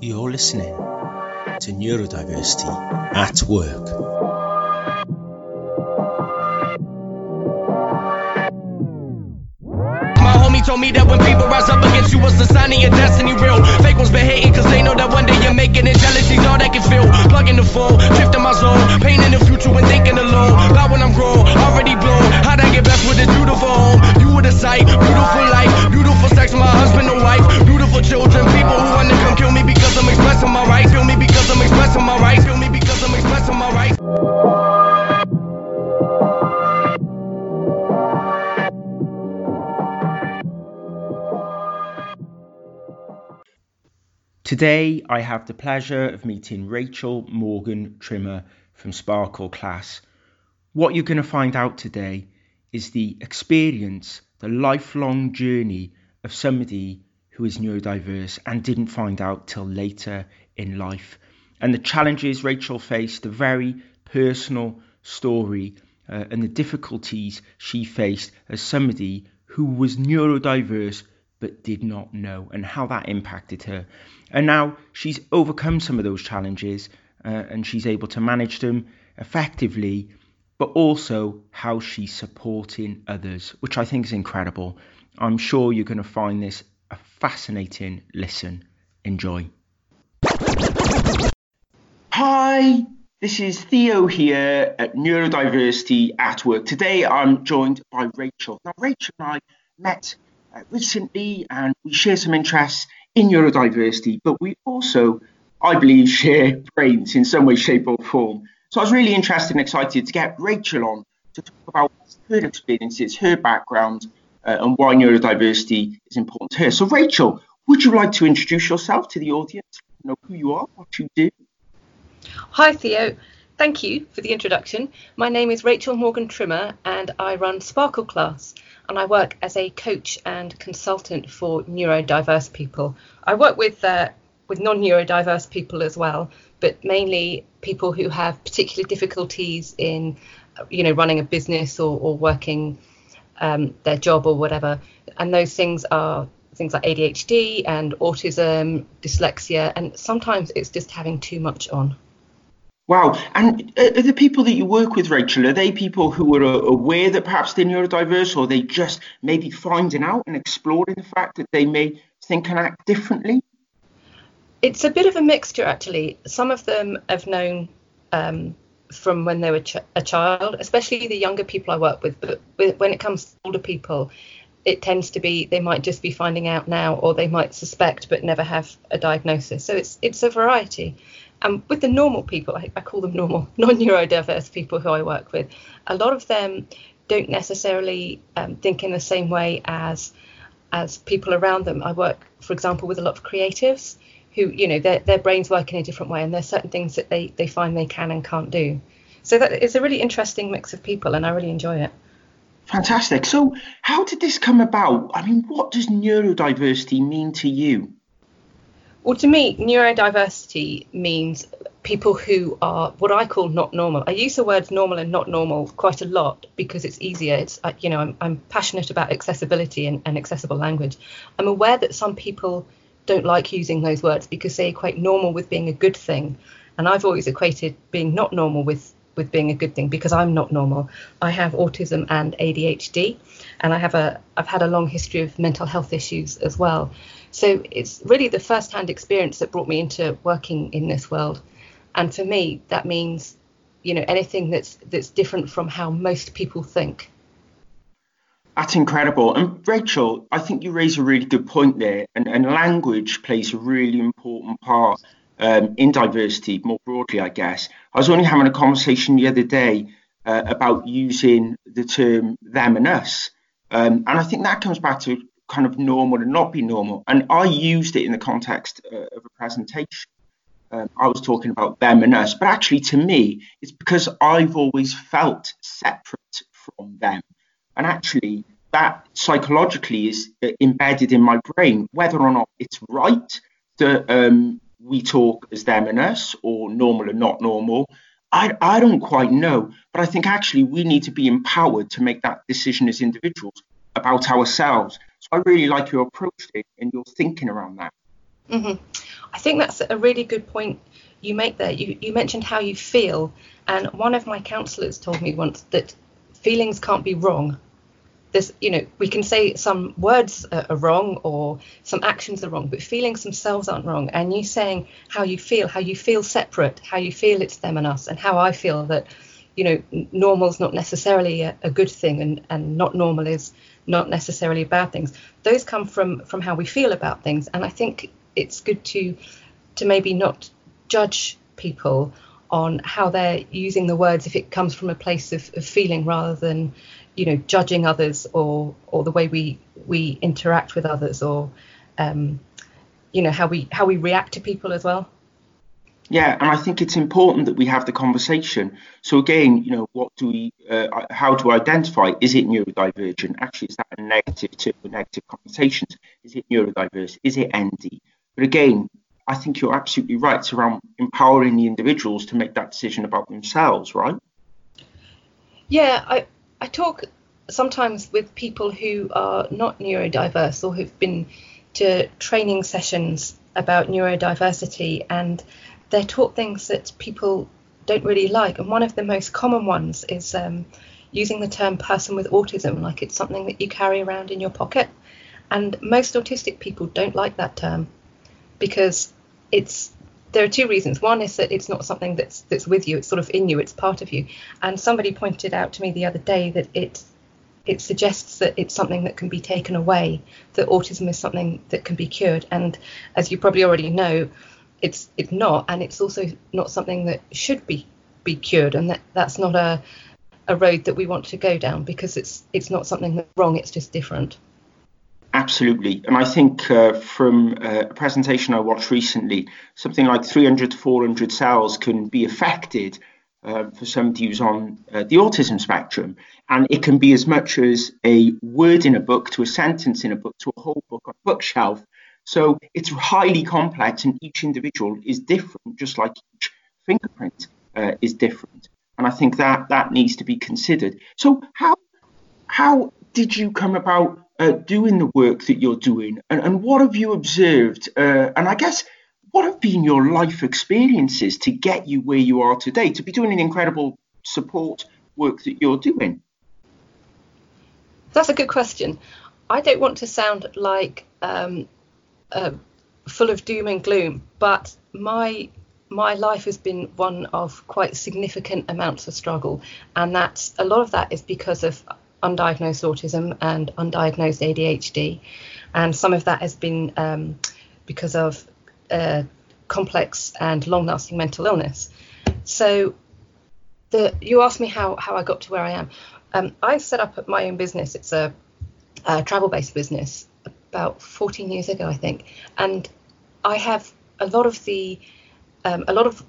You're listening to Neurodiversity at Work. Me that when people rise up against you, it's a sign of your destiny real. Fake ones been hating cause they know that one day you're making it. Jealousy's all they can feel. Plugging the phone, drifting my zone. Pain in the future when thinking alone. About when I'm grown, already blown. How'd I get blessed with this beautiful home? You were the sight, beautiful life, beautiful sex, my husband and wife, beautiful children. People who wanna come kill me because I'm expressing my rights. Feel me because I'm expressing my rights. Feel me because I'm expressing my rights. Today, I have the pleasure of meeting Rachel Morgan Trimmer from Sparkle Class. What you're going to find out today is the experience, the lifelong journey of somebody who is neurodiverse and didn't find out till later in life, and the challenges Rachel faced, the very personal story, uh, and the difficulties she faced as somebody who was neurodiverse but did not know, and how that impacted her. And now she's overcome some of those challenges uh, and she's able to manage them effectively, but also how she's supporting others, which I think is incredible. I'm sure you're going to find this a fascinating listen. Enjoy. Hi, this is Theo here at Neurodiversity at Work. Today I'm joined by Rachel. Now, Rachel and I met recently and we share some interests in neurodiversity, but we also, I believe, share brains in some way, shape, or form. So I was really interested and excited to get Rachel on to talk about her experiences, her background, uh, and why neurodiversity is important to her. So, Rachel, would you like to introduce yourself to the audience? Know who you are, what you do? Hi, Theo. Thank you for the introduction. My name is Rachel Morgan Trimmer, and I run Sparkle Class, and I work as a coach and consultant for neurodiverse people. I work with uh, with non-neurodiverse people as well, but mainly people who have particular difficulties in, you know, running a business or, or working um, their job or whatever. And those things are things like ADHD and autism, dyslexia, and sometimes it's just having too much on. Wow. And are the people that you work with, Rachel, are they people who are aware that perhaps they're neurodiverse or they just maybe finding out and exploring the fact that they may think and act differently? It's a bit of a mixture, actually. Some of them have known um, from when they were ch- a child, especially the younger people I work with. But when it comes to older people, it tends to be they might just be finding out now, or they might suspect but never have a diagnosis. So it's it's a variety. And with the normal people, I, I call them normal, non-neurodiverse people who I work with, a lot of them don't necessarily um, think in the same way as as people around them. I work, for example, with a lot of creatives who, you know, their their brains work in a different way, and there's certain things that they they find they can and can't do. So that it's a really interesting mix of people, and I really enjoy it. Fantastic. So, how did this come about? I mean, what does neurodiversity mean to you? Well, to me, neurodiversity means people who are what I call not normal. I use the words normal and not normal quite a lot because it's easier. It's uh, you know I'm, I'm passionate about accessibility and, and accessible language. I'm aware that some people don't like using those words because they equate normal with being a good thing, and I've always equated being not normal with with being a good thing because I'm not normal. I have autism and ADHD, and I have a I've had a long history of mental health issues as well. So it's really the first-hand experience that brought me into working in this world, and for me that means, you know, anything that's that's different from how most people think. That's incredible. And Rachel, I think you raise a really good point there, and, and language plays a really important part um, in diversity more broadly, I guess. I was only having a conversation the other day uh, about using the term them and us. Um, and I think that comes back to kind of normal and not be normal. And I used it in the context uh, of a presentation. Um, I was talking about them and us, but actually to me, it's because I've always felt separate from them. And actually, that psychologically is uh, embedded in my brain, whether or not it's right that um, we talk as them and us or normal and not normal. I, I don't quite know, but I think actually we need to be empowered to make that decision as individuals about ourselves. I really like your approach to and your thinking around that. Mm-hmm. I think that's a really good point you make there. You, you mentioned how you feel, and one of my counsellors told me once that feelings can't be wrong. This, you know, we can say some words are wrong or some actions are wrong, but feelings themselves aren't wrong. And you saying how you feel, how you feel separate, how you feel it's them and us, and how I feel that, you know, normal's not necessarily a, a good thing, and and not normal is not necessarily bad things. Those come from from how we feel about things, and I think it's good to to maybe not judge people on how they're using the words if it comes from a place of, of feeling rather than you know judging others or or the way we we interact with others or um, you know how we how we react to people as well yeah and i think it's important that we have the conversation so again you know what do we uh, how to identify is it neurodivergent actually is that a negative to negative connotations is it neurodiverse is it nd but again I think you're absolutely right. It's around empowering the individuals to make that decision about themselves, right? Yeah, I, I talk sometimes with people who are not neurodiverse or who've been to training sessions about neurodiversity and they're taught things that people don't really like. And one of the most common ones is um, using the term person with autism, like it's something that you carry around in your pocket. And most autistic people don't like that term because it's there are two reasons. One is that it's not something that's that's with you; it's sort of in you, it's part of you. And somebody pointed out to me the other day that it it suggests that it's something that can be taken away, that autism is something that can be cured. And as you probably already know, it's it's not, and it's also not something that should be be cured, and that that's not a a road that we want to go down because it's it's not something that's wrong, it's just different. Absolutely. And I think uh, from uh, a presentation I watched recently, something like 300 to 400 cells can be affected uh, for somebody who's on uh, the autism spectrum. And it can be as much as a word in a book to a sentence in a book to a whole book on a bookshelf. So it's highly complex, and each individual is different, just like each fingerprint uh, is different. And I think that that needs to be considered. So how how did you come about uh, doing the work that you're doing, and, and what have you observed? Uh, and I guess what have been your life experiences to get you where you are today, to be doing an incredible support work that you're doing? That's a good question. I don't want to sound like um, uh, full of doom and gloom, but my my life has been one of quite significant amounts of struggle, and that a lot of that is because of undiagnosed autism and undiagnosed ADHD, and some of that has been um, because of uh, complex and long-lasting mental illness. So, the you asked me how how I got to where I am. Um, I set up my own business. It's a, a travel-based business about 14 years ago, I think, and I have a lot of the um, a lot of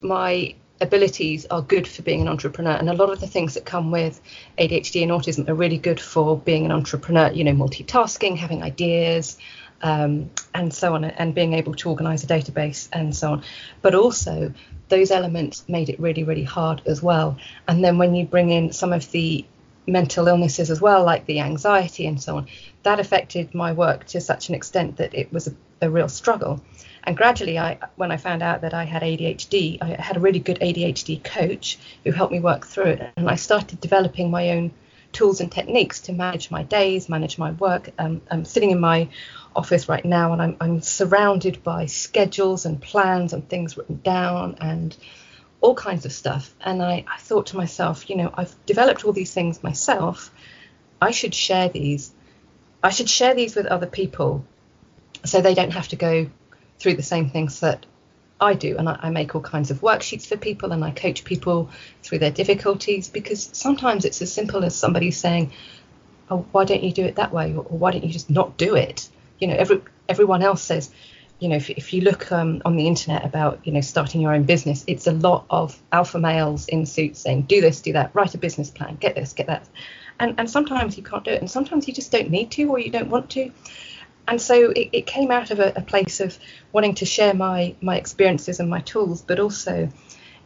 my abilities are good for being an entrepreneur. And a lot of the things that come with ADHD and autism are really good for being an entrepreneur you know multitasking having ideas um, and so on and being able to organize a database and so on. But also those elements made it really really hard as well. And then when you bring in some of the mental illnesses as well like the anxiety and so on that affected my work to such an extent that it was a, a real struggle and gradually, I, when I found out that I had ADHD, I had a really good ADHD coach who helped me work through it. And I started developing my own tools and techniques to manage my days, manage my work. Um, I'm sitting in my office right now and I'm, I'm surrounded by schedules and plans and things written down and all kinds of stuff. And I, I thought to myself, you know, I've developed all these things myself. I should share these. I should share these with other people so they don't have to go through the same things that I do. And I, I, make all kinds of worksheets for people and I coach people through their difficulties because sometimes it's as simple as somebody saying, Oh, why don't you do it that way? Or, or why don't you just not do it? You know, every everyone else says, you know, if, if you look um, on the internet about, you know, starting your own business, it's a lot of alpha males in suits saying, do this, do that, write a business plan, get this, get that. And, and sometimes you can't do it. And sometimes you just don't need to or you don't want to and so it, it came out of a, a, place of wanting to share my my experiences and my tools, but also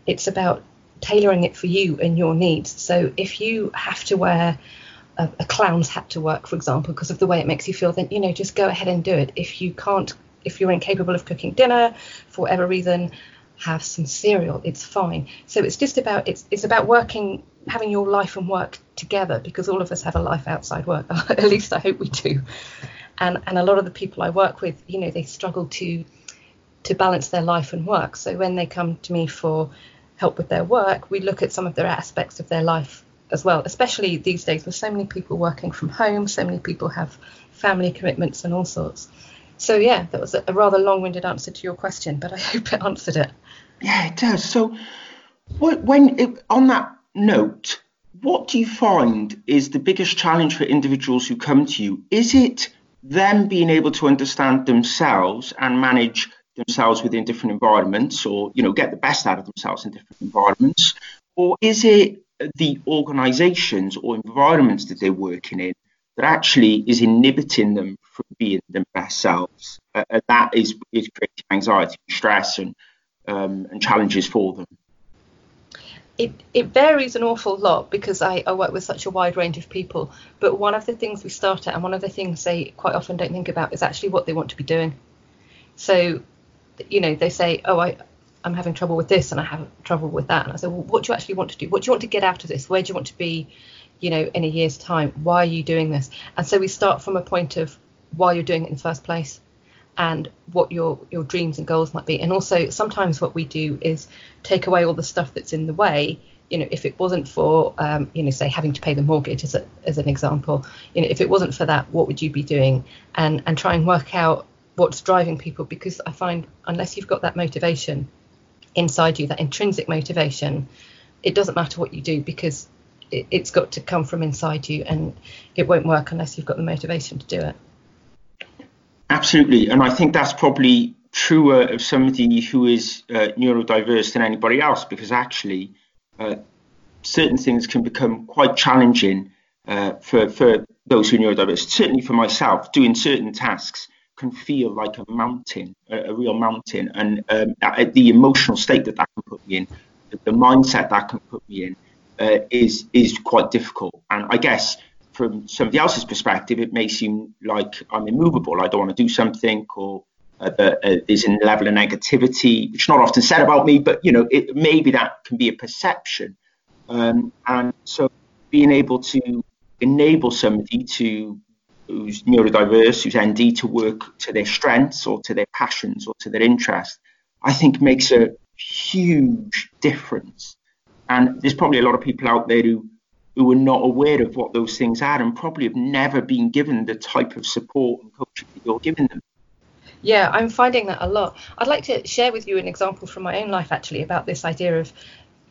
it's about tailoring it for you and your needs. So if you have to wear a, a clown's hat to work, for example, because of the way it makes you feel, then you know just go ahead and do it. If you can't if you're incapable of cooking dinner for whatever reason, have some cereal. It's fine. So it's just about it's it's about working, having your life and work together because all of us have a life outside work. At least I hope we do. And and a lot of the people I work with, you know, they struggle to to balance their life and work. So when they come to me for help with their work, we look at some of their aspects of their life as well, especially these days with so many people working from home, so many people have family commitments and all sorts. So yeah, that was a rather long-winded answer to your question, but I hope it answered it. Yeah, it does. So, when it, on that note, what do you find is the biggest challenge for individuals who come to you? Is it them being able to understand themselves and manage themselves within different environments, or you know, get the best out of themselves in different environments, or is it the organisations or environments that they're working in that actually is inhibiting them from being their best selves? Uh, and that is is creating anxiety, stress, and um, and challenges for them? It, it varies an awful lot because I, I work with such a wide range of people. But one of the things we start at, and one of the things they quite often don't think about, is actually what they want to be doing. So, you know, they say, "Oh, I, I'm having trouble with this, and I have trouble with that." And I say, "Well, what do you actually want to do? What do you want to get out of this? Where do you want to be, you know, in a year's time? Why are you doing this?" And so we start from a point of why you're doing it in the first place and what your your dreams and goals might be. And also sometimes what we do is take away all the stuff that's in the way you know if it wasn't for um, you know say having to pay the mortgage as, a, as an example you know if it wasn't for that what would you be doing? And and try and work out what's driving people because i find unless you've got that motivation inside you that intrinsic motivation it doesn't matter what you do because it, it's got to come from inside you and it won't work unless you've got the motivation to do it Absolutely, and I think that's probably truer of somebody who is uh, neurodiverse than anybody else, because actually, uh, certain things can become quite challenging uh, for for those who are neurodiverse. Certainly for myself, doing certain tasks can feel like a mountain, a, a real mountain, and um, the emotional state that that can put me in, the mindset that can put me in, uh, is is quite difficult. And I guess from somebody else's perspective, it may seem like I'm immovable. I don't want to do something, or uh, that uh, there's a level of negativity, which is not often said about me, but you know, it, maybe that can be a perception. Um, and so, being able to enable somebody to who's neurodiverse, who's ND, to work to their strengths or to their passions or to their interests, I think makes a huge difference. And there's probably a lot of people out there who who are not aware of what those things are and probably have never been given the type of support and coaching that you're giving them. Yeah, I'm finding that a lot. I'd like to share with you an example from my own life actually about this idea of,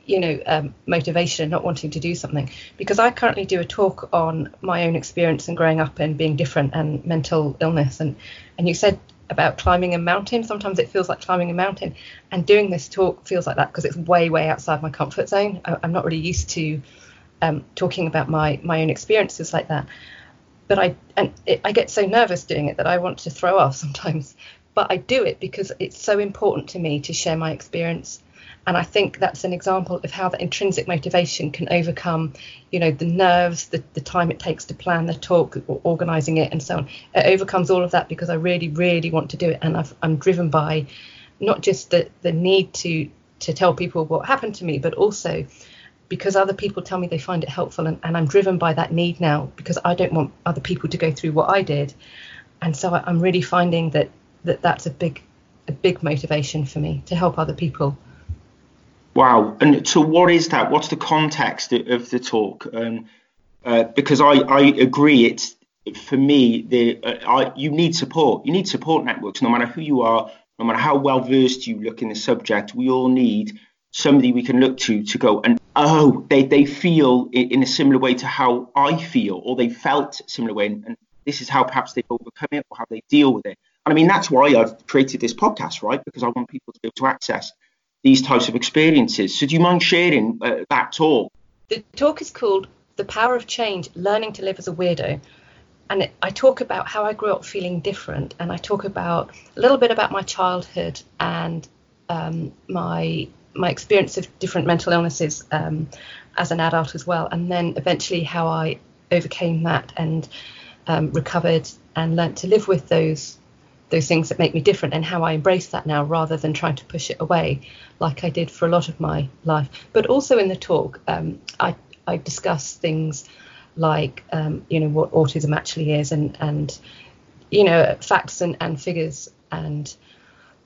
you know, um, motivation and not wanting to do something. Because I currently do a talk on my own experience and growing up and being different and mental illness. And, and you said about climbing a mountain. Sometimes it feels like climbing a mountain. And doing this talk feels like that because it's way, way outside my comfort zone. I, I'm not really used to um, talking about my my own experiences like that. But I and it, I get so nervous doing it that I want to throw off sometimes. But I do it because it's so important to me to share my experience. And I think that's an example of how the intrinsic motivation can overcome, you know, the nerves, the, the time it takes to plan the talk, or organising it, and so on. It overcomes all of that because I really, really want to do it, and i am driven by not just the the need to to tell people what happened to me, but also because other people tell me they find it helpful and, and I'm driven by that need now because I don't want other people to go through what I did. And so I, I'm really finding that, that that's a big a big motivation for me to help other people. Wow. And so what is that? What's the context of the talk? Um, uh, because I, I agree it's for me the uh, I, you need support. You need support networks no matter who you are, no matter how well versed you look in the subject. We all need somebody we can look to to go and oh they, they feel in a similar way to how I feel or they felt similar way and, this is how perhaps they've overcome it or how they deal with it. And I mean that's why I've created this podcast, right? Because I want people to be able to access these types of experiences. So do you mind sharing uh, that talk? The talk is called The Power of Change: Learning to Live as a Weirdo. And I talk about how I grew up feeling different, and I talk about a little bit about my childhood and um, my my experience of different mental illnesses um, as an adult as well, and then eventually how I overcame that and um, recovered and learnt to live with those those things that make me different and how I embrace that now rather than trying to push it away like I did for a lot of my life. But also in the talk, um, I, I discuss things like, um, you know, what autism actually is and, and you know, facts and, and figures and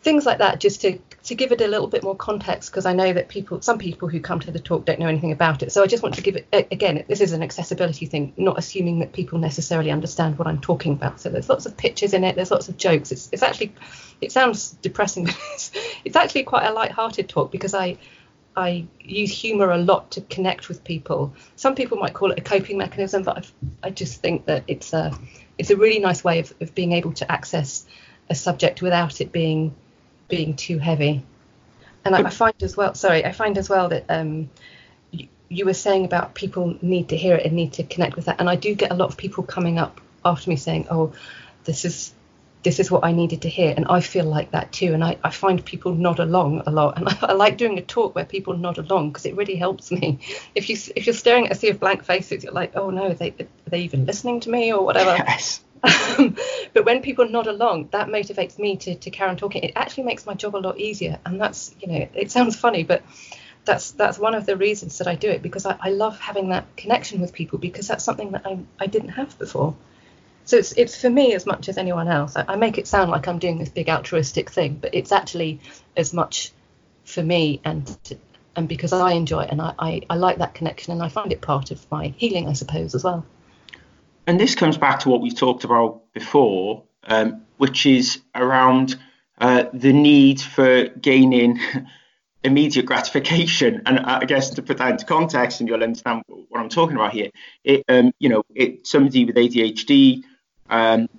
things like that just to to give it a little bit more context because I know that people some people who come to the talk don't know anything about it. So I just want to give it again this is an accessibility thing not assuming that people necessarily understand what I'm talking about. So there's lots of pictures in it there's lots of jokes. It's, it's actually it sounds depressing but it's, it's actually quite a light-hearted talk because I I use humor a lot to connect with people. Some people might call it a coping mechanism but I've, I just think that it's a it's a really nice way of, of being able to access a subject without it being being too heavy. And I, I find as well, sorry, I find as well that um, you, you were saying about people need to hear it and need to connect with that. And I do get a lot of people coming up after me saying, oh, this is this is what I needed to hear. And I feel like that too. And I, I find people nod along a lot. And I, I like doing a talk where people nod along because it really helps me. If you if you're staring at a sea of blank faces, you're like, oh no, they are they even listening to me or whatever? Yes. Um, but when people nod along, that motivates me to, to carry on talking. It actually makes my job a lot easier. And that's, you know, it sounds funny, but that's that's one of the reasons that I do it because I, I love having that connection with people because that's something that I, I didn't have before. So it's it's for me as much as anyone else. I, I make it sound like I'm doing this big altruistic thing, but it's actually as much for me and and because I enjoy it and I, I, I like that connection and I find it part of my healing, I suppose, as well and this comes back to what we talked about before, um, which is around uh, the need for gaining immediate gratification. And I guess to put that into context, and you'll understand what I'm talking about here. It, um, you know, it, somebody with ADHD um,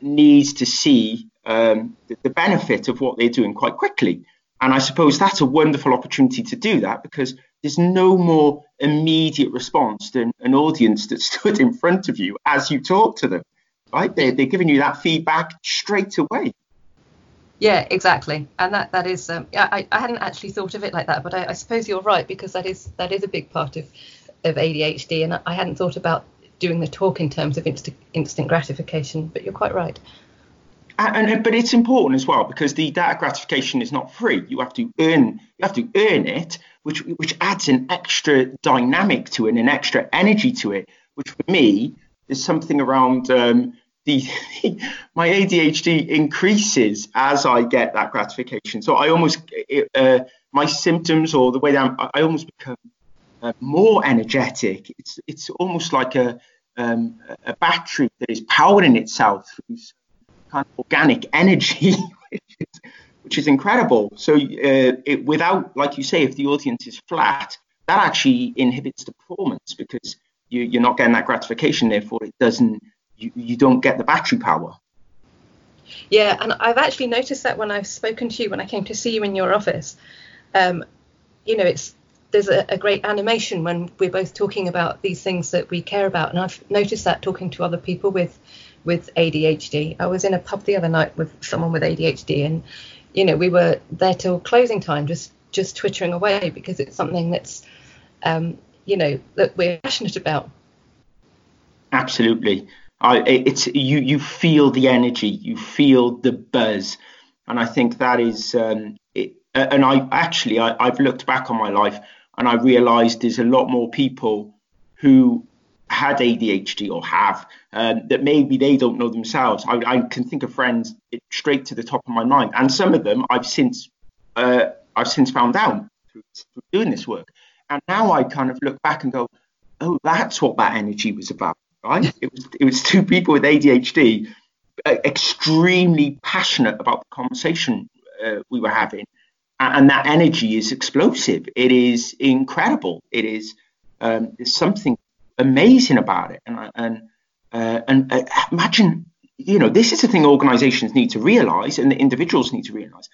needs to see um, the, the benefit of what they're doing quite quickly. And I suppose that's a wonderful opportunity to do that because there's no more immediate response than an audience that stood in front of you as you talk to them, right? They're, they're giving you that feedback straight away. Yeah, exactly, and that that is. Um, I I hadn't actually thought of it like that, but I, I suppose you're right because that is that is a big part of of ADHD, and I hadn't thought about doing the talk in terms of instant instant gratification. But you're quite right. And, and, but it's important as well because the data gratification is not free. You have to earn you have to earn it, which which adds an extra dynamic to it, and an extra energy to it. Which for me is something around um, the my ADHD increases as I get that gratification. So I almost uh, my symptoms or the way that I'm, I almost become uh, more energetic. It's it's almost like a um, a battery that is powering itself through kind of organic energy, which is incredible. So uh, it, without, like you say, if the audience is flat, that actually inhibits the performance because you, you're not getting that gratification. Therefore, it doesn't. You, you don't get the battery power. Yeah, and I've actually noticed that when I've spoken to you when I came to see you in your office. Um, you know, it's there's a, a, great animation when we're both talking about these things that we care about, and I've noticed that talking to other people with with ADHD. I was in a pub the other night with someone with ADHD, and you know we were there till closing time, just just twittering away because it's something that's um, you know that we're passionate about. Absolutely, I, it's you you feel the energy, you feel the buzz, and I think that is. Um, it, and I actually I, I've looked back on my life and I realised there's a lot more people who had ADHD or have um, that maybe they don't know themselves. I, I, can think of friends straight to the top of my mind, and some of them I've since uh, I've since found out through, through, doing this work, and now I kind of look back and go, oh, that's what that energy was about, right? it was it was two people with ADHD, uh, extremely passionate about the conversation uh, we were having, and that energy is explosive. It is incredible. It is um, there's something amazing about it. And and uh, and uh, imagine, you know, this is the thing organisations need to realise and the individuals need to realise.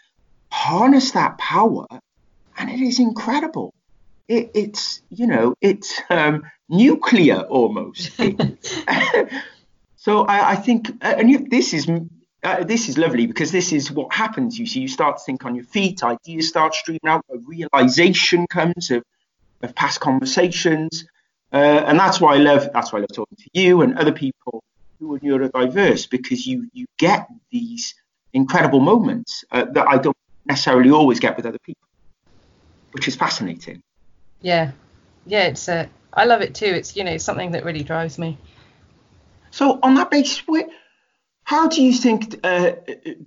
Harness that power, and it is incredible. It, it's you know it's um, nuclear almost. It, so I, I think, uh, and you, this is uh, this is lovely because this is what happens. You see, you start to think on your feet, ideas start streaming out, a realization comes of, of past conversations, uh, and that's why I love that's why I love talking to you and other people who are neurodiverse because you you get these incredible moments uh, that I don't necessarily always get with other people, which is fascinating. Yeah, yeah, it's uh, I love it too. It's you know something that really drives me. So on that basis, how do you think uh,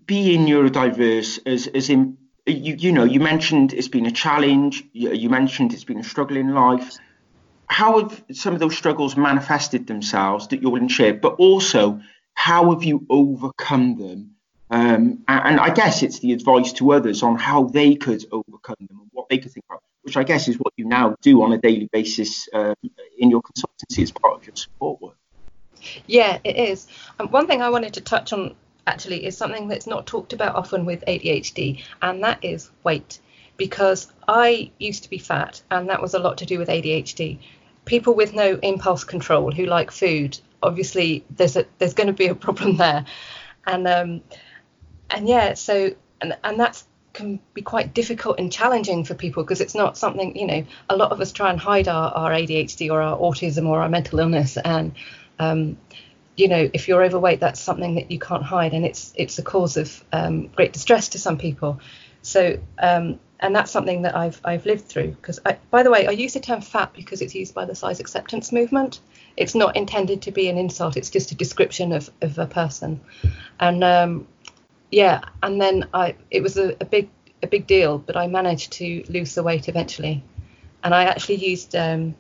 being neurodiverse as as in you, you know you mentioned it's been a challenge. You, you mentioned it's been a struggle in life. How have some of those struggles manifested themselves that you're willing to share? But also, how have you overcome them? Um, and, I guess it's the advice to others on how they could overcome them and what they could think about, which I guess is what you now do on a daily basis um, in your consultancy as part of your support work. Yeah, it is. One thing I wanted to touch on actually is something that's not talked about often with ADHD, and that is weight. Because I used to be fat, and that was a lot to do with ADHD. People with no impulse control who like food, obviously, there's a there's going to be a problem there, and um, and yeah, so and and that's can be quite difficult and challenging for people because it's not something you know a lot of us try and hide our, our ADHD or our autism or our mental illness and um, you know, if you're overweight, that's something that you can't hide, and it's it's a cause of um, great distress to some people. So, um, and that's something that I've I've lived through. Because, by the way, I use the term fat because it's used by the size acceptance movement. It's not intended to be an insult. It's just a description of of a person. And um, yeah, and then I it was a, a big a big deal, but I managed to lose the weight eventually. And I actually used um,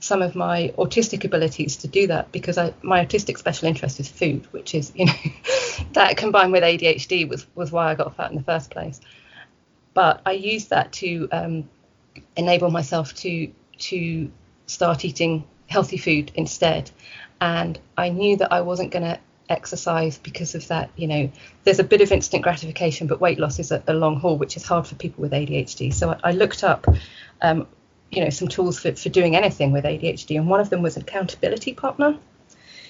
some of my autistic abilities to do that because I, my autistic special interest is food, which is, you know, that combined with ADHD was, was why I got fat in the first place. But I used that to um, enable myself to to start eating healthy food instead. And I knew that I wasn't going to exercise because of that. You know, there's a bit of instant gratification, but weight loss is a, a long haul, which is hard for people with ADHD. So I, I looked up um, you know some tools for, for doing anything with ADHD, and one of them was an accountability partner.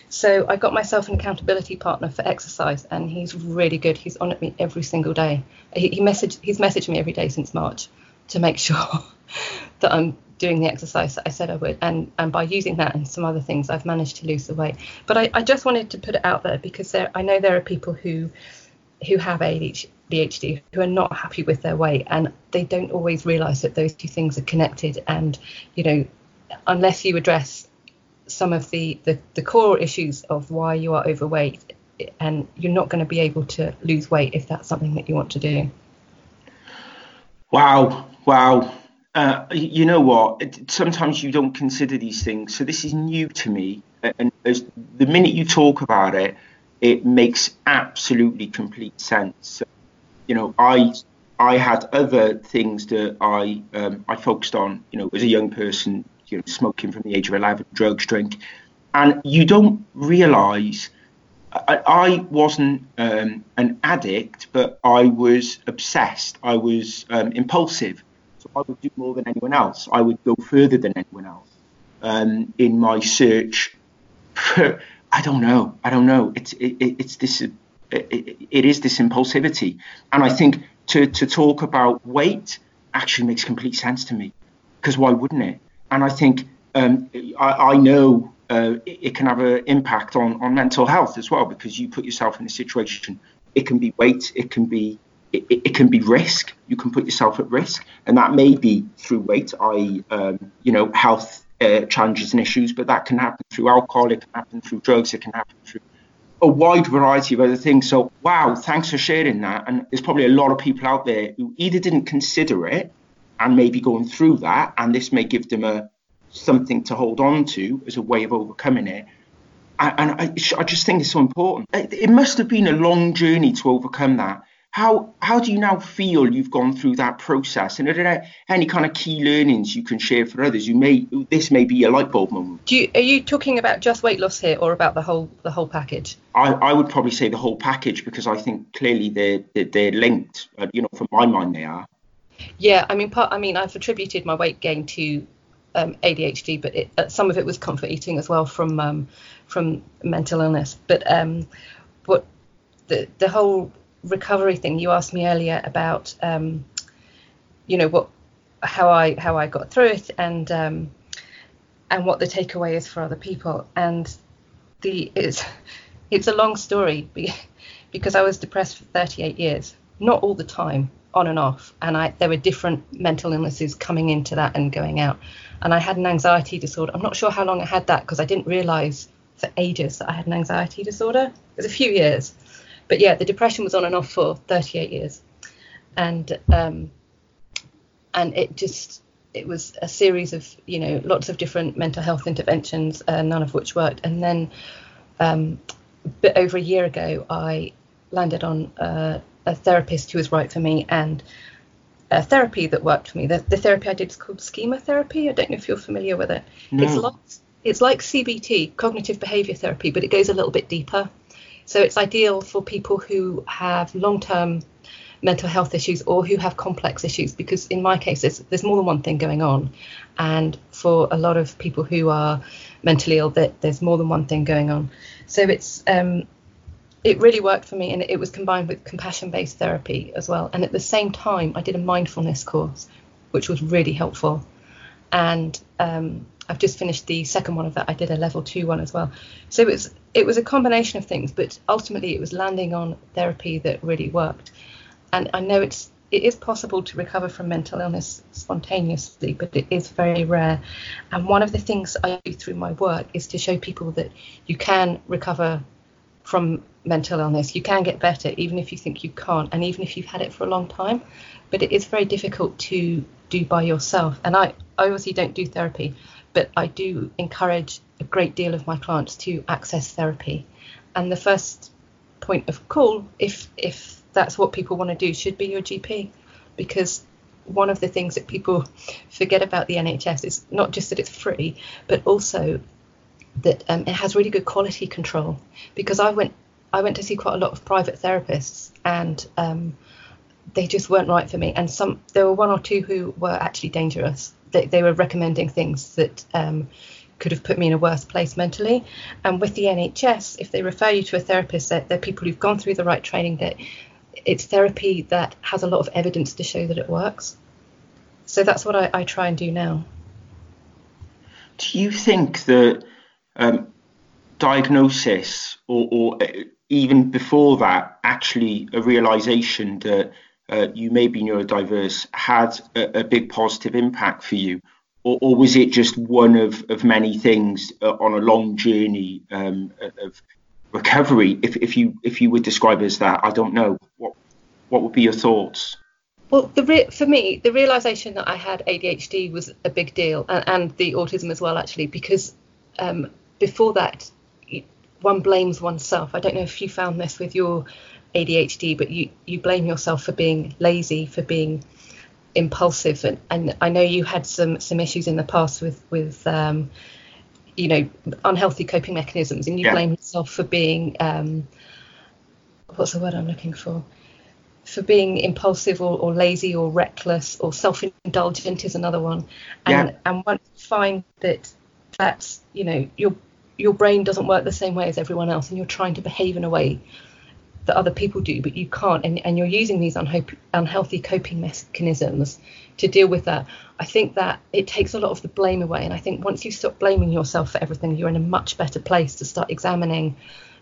So I got myself an accountability partner for exercise, and he's really good. He's on at me every single day. He, he messaged he's messaged me every day since March to make sure that I'm doing the exercise that I said I would. And and by using that and some other things, I've managed to lose the weight. But I, I just wanted to put it out there because there, I know there are people who who have ADHD ADHD who are not happy with their weight and they don't always realize that those two things are connected and you know unless you address some of the, the, the core issues of why you are overweight and you're not going to be able to lose weight if that's something that you want to do. Wow wow. Uh, you know what? Sometimes you don't consider these things. So this is new to me and the minute you talk about it it makes absolutely complete sense. You know, I I had other things that I um, I focused on. You know, as a young person, you know, smoking from the age of 11, drugs, drink, and you don't realise. I, I wasn't um, an addict, but I was obsessed. I was um, impulsive, so I would do more than anyone else. I would go further than anyone else um, in my search. For, I don't know. I don't know. It's it, it's this it, it is this impulsivity. And I think to, to talk about weight actually makes complete sense to me because why wouldn't it? And I think um, I, I, know uh, it, it, can have an impact on, on mental health as well because you put yourself in a situation. It can be weight, it can be it, it can be risk. You can put yourself at risk, and that may be through weight, i.e., um, you know, health uh, challenges and issues, but that can happen through alcohol, it can happen through drugs, it can happen through a wide variety of other things. So, wow, thanks for sharing that. And there's probably a lot of people out there who either didn't consider it and maybe going through that, and this may give them a something to hold on to as a way of overcoming it. And I, I just think it's so important. It must have been a long journey to overcome that. How how do you now feel you've gone through that process? And are there any kind of key learnings you can share for others? You may this may be a light bulb moment. Do you, are you talking about just weight loss here or about the whole the whole package? I, I would probably say the whole package because i think clearly they're they're, they're linked uh, you know from my mind they are yeah i mean part i mean i've attributed my weight gain to um, ADHD, but it, uh, some of it was comfort eating as well from um, from mental illness. But um, the the whole recovery thing, you asked me earlier about, um, you know, what how I how I got through it and um, and what the takeaway is for other people. And the it's it's a long story because I was depressed for 38 years, not all the time, on and off, and I there were different mental illnesses coming into that and going out, and I had an anxiety disorder. I'm not sure how long I had that because I didn't realise for ages that I had an anxiety disorder. It was a few years, but yeah, the depression was on and off for 38 years, and um, and it just it was a series of you know lots of different mental health interventions, uh, none of which worked, and then um, a bit over a year ago, I landed on uh, a therapist who was right for me and a therapy that worked for me. The, the therapy I did is called schema therapy. I don't know if you're familiar with it. No. It's like it's like CBT, cognitive behavior therapy, but it goes a little bit deeper. So it's ideal for people who have long-term mental health issues or who have complex issues because in my case there's, there's more than one thing going on and for a lot of people who are mentally ill that there's more than one thing going on so it's um, it really worked for me and it was combined with compassion based therapy as well. And at the same time i did a mindfulness course which was really helpful. And um, i've just finished the second one of that. I did a level two one as well. So it was it was a combination of things but ultimately it was landing on therapy that really worked. And i know it's it is possible to recover from mental illness spontaneously, but it is very rare. And one of the things I do through my work is to show people that you can recover from mental illness. You can get better even if you think you can't, and even if you've had it for a long time. But it is very difficult to do by yourself. And I, I obviously don't do therapy, but I do encourage a great deal of my clients to access therapy. And the first point of call, if if that's what people want to do, should be your GP, because one of the things that people forget about the NHS is not just that it's free, but also that um, it has really good quality control. Because I went I went to see quite a lot of private therapists, and um, they just weren't right for me. And some there were one or two who were actually dangerous. They, they were recommending things that um, could have put me in a worse place mentally. And with the NHS, if they refer you to a therapist, they're, they're people who've gone through the right training. That it's therapy that has a lot of evidence to show that it works. So that's what I, I try and do now. Do you think that um, diagnosis or, or even before that, actually a realization that uh, you may be neurodiverse had a, a, big positive impact for you? Or, or, was it just one of, of many things uh, on a long journey um, of recovery? If, if you if you would describe it as that, I don't know. What what would be your thoughts? Well, re- for me, the realization that I had ADHD was a big deal, and, and the autism as well, actually, because um, before that, one blames oneself. I don't know if you found this with your ADHD, but you, you blame yourself for being lazy, for being impulsive, and, and I know you had some some issues in the past with with um, you know unhealthy coping mechanisms, and you yeah. blame yourself for being um, what's the word I'm looking for? For being impulsive or, or lazy or reckless or self-indulgent is another one, and yeah. and once you find that that's you know you're your brain doesn't work the same way as everyone else and you're trying to behave in a way that other people do but you can't and, and you're using these unhealthy coping mechanisms to deal with that. I think that it takes a lot of the blame away and i think once you stop blaming yourself for everything you're in a much better place to start examining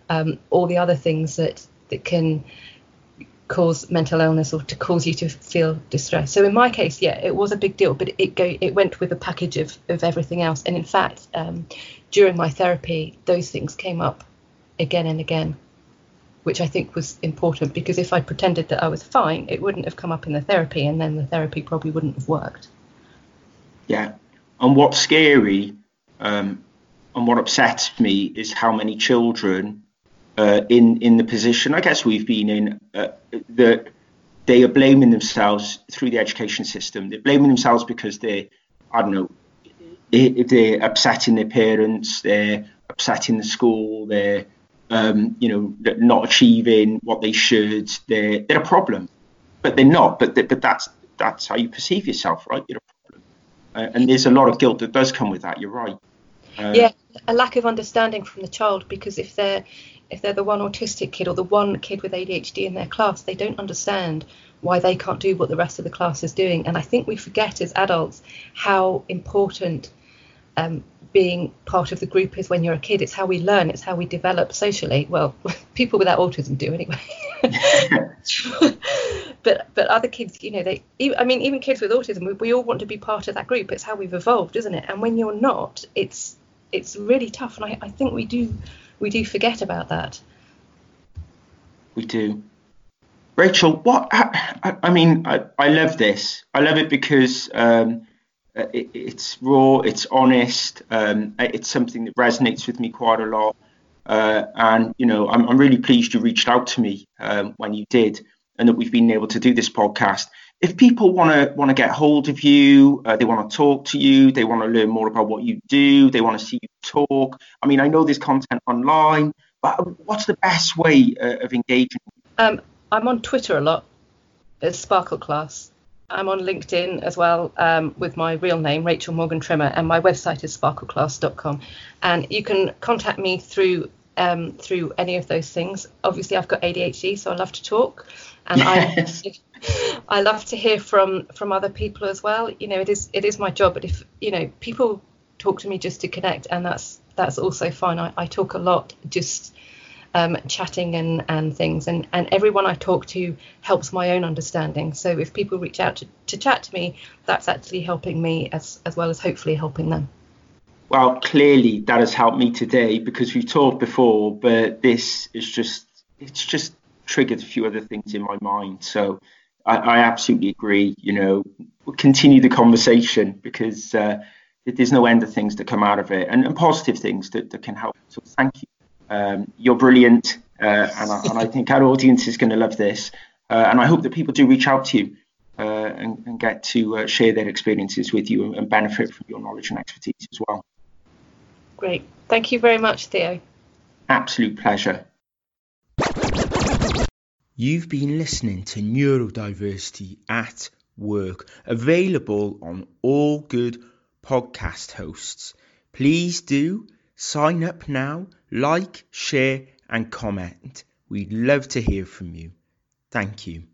um, all the other things that that can cause mental illness or to cause you to feel distress. So in my case, yeah, it was a big deal, but it go it went with a package of of everything else. And in fact, um, during my therapy, those things came up again and again, which I think was important because if I pretended that I was fine, it wouldn't have come up in the therapy, and then the therapy probably wouldn't have worked. Yeah, and what's scary um, and what upsets me is how many children uh, in in the position I guess we've been in uh, that they are blaming themselves through the education system. They're blaming themselves because they, I don't know, they're upsetting their parents, they're upsetting the school, they're um, you know not achieving what they should, they're they're a problem, but they're not. But they, but that's that's how you perceive yourself, right? You're a problem, uh, and there's a lot of guilt that does come with that. You're right. Uh, yeah, a lack of understanding from the child because if they're if they're the one autistic kid or the one kid with ADHD in their class, they don't understand why they can't do what the rest of the class is doing. And I think we forget as adults how important um, being part of the group is when you're a kid. It's how we learn. It's how we develop socially. Well, people without autism do anyway. but but other kids, you know, they. I mean, even kids with autism, we, we all want to be part of that group. It's how we've evolved, isn't it? And when you're not, it's it's really tough. And I, I think we do we do forget about that. We do. Rachel, what? I, I mean, I, I love this. I love it because um, it, it's raw, it's honest, um, it's something that resonates with me quite a lot. Uh, and you know, I'm, I'm really pleased you reached out to me um, when you did, and that we've been able to do this podcast. If people want to want to get hold of you, uh, they want to talk to you, they want to learn more about what you do, they want to see you talk. I mean, I know there's content online, but what's the best way uh, of engaging? Um, I'm on Twitter a lot as Sparkle Class. I'm on LinkedIn as well um, with my real name, Rachel Morgan Trimmer, and my website is sparkleclass.com. And you can contact me through um, through any of those things. Obviously, I've got ADHD, so I love to talk, and yes. I I love to hear from from other people as well. You know, it is it is my job, but if you know people talk to me just to connect, and that's that's also fine. I, I talk a lot just um, chatting and, and things. And, and everyone I talk to helps my own understanding. So if people reach out to, to chat to me, that's actually helping me as, as well as hopefully helping them. Well, clearly that has helped me today because we've talked before, but this is just, it's just triggered a few other things in my mind. So I, I absolutely agree. You know, continue the conversation because uh, there's no end of things that come out of it and, and positive things that, that can help. So thank you um, you're brilliant, uh, and, I, and, I, think our audience is going to love this. Uh, and I hope that people do reach out to you uh, and, and, get to uh, share their experiences with you and, and benefit from your knowledge and expertise as well. Great. Thank you very much, Theo. Absolute pleasure. You've been listening to Neurodiversity at Work, available on all good podcast hosts. Please do sign up now like, share, and comment. We'd love to hear from you. Thank you.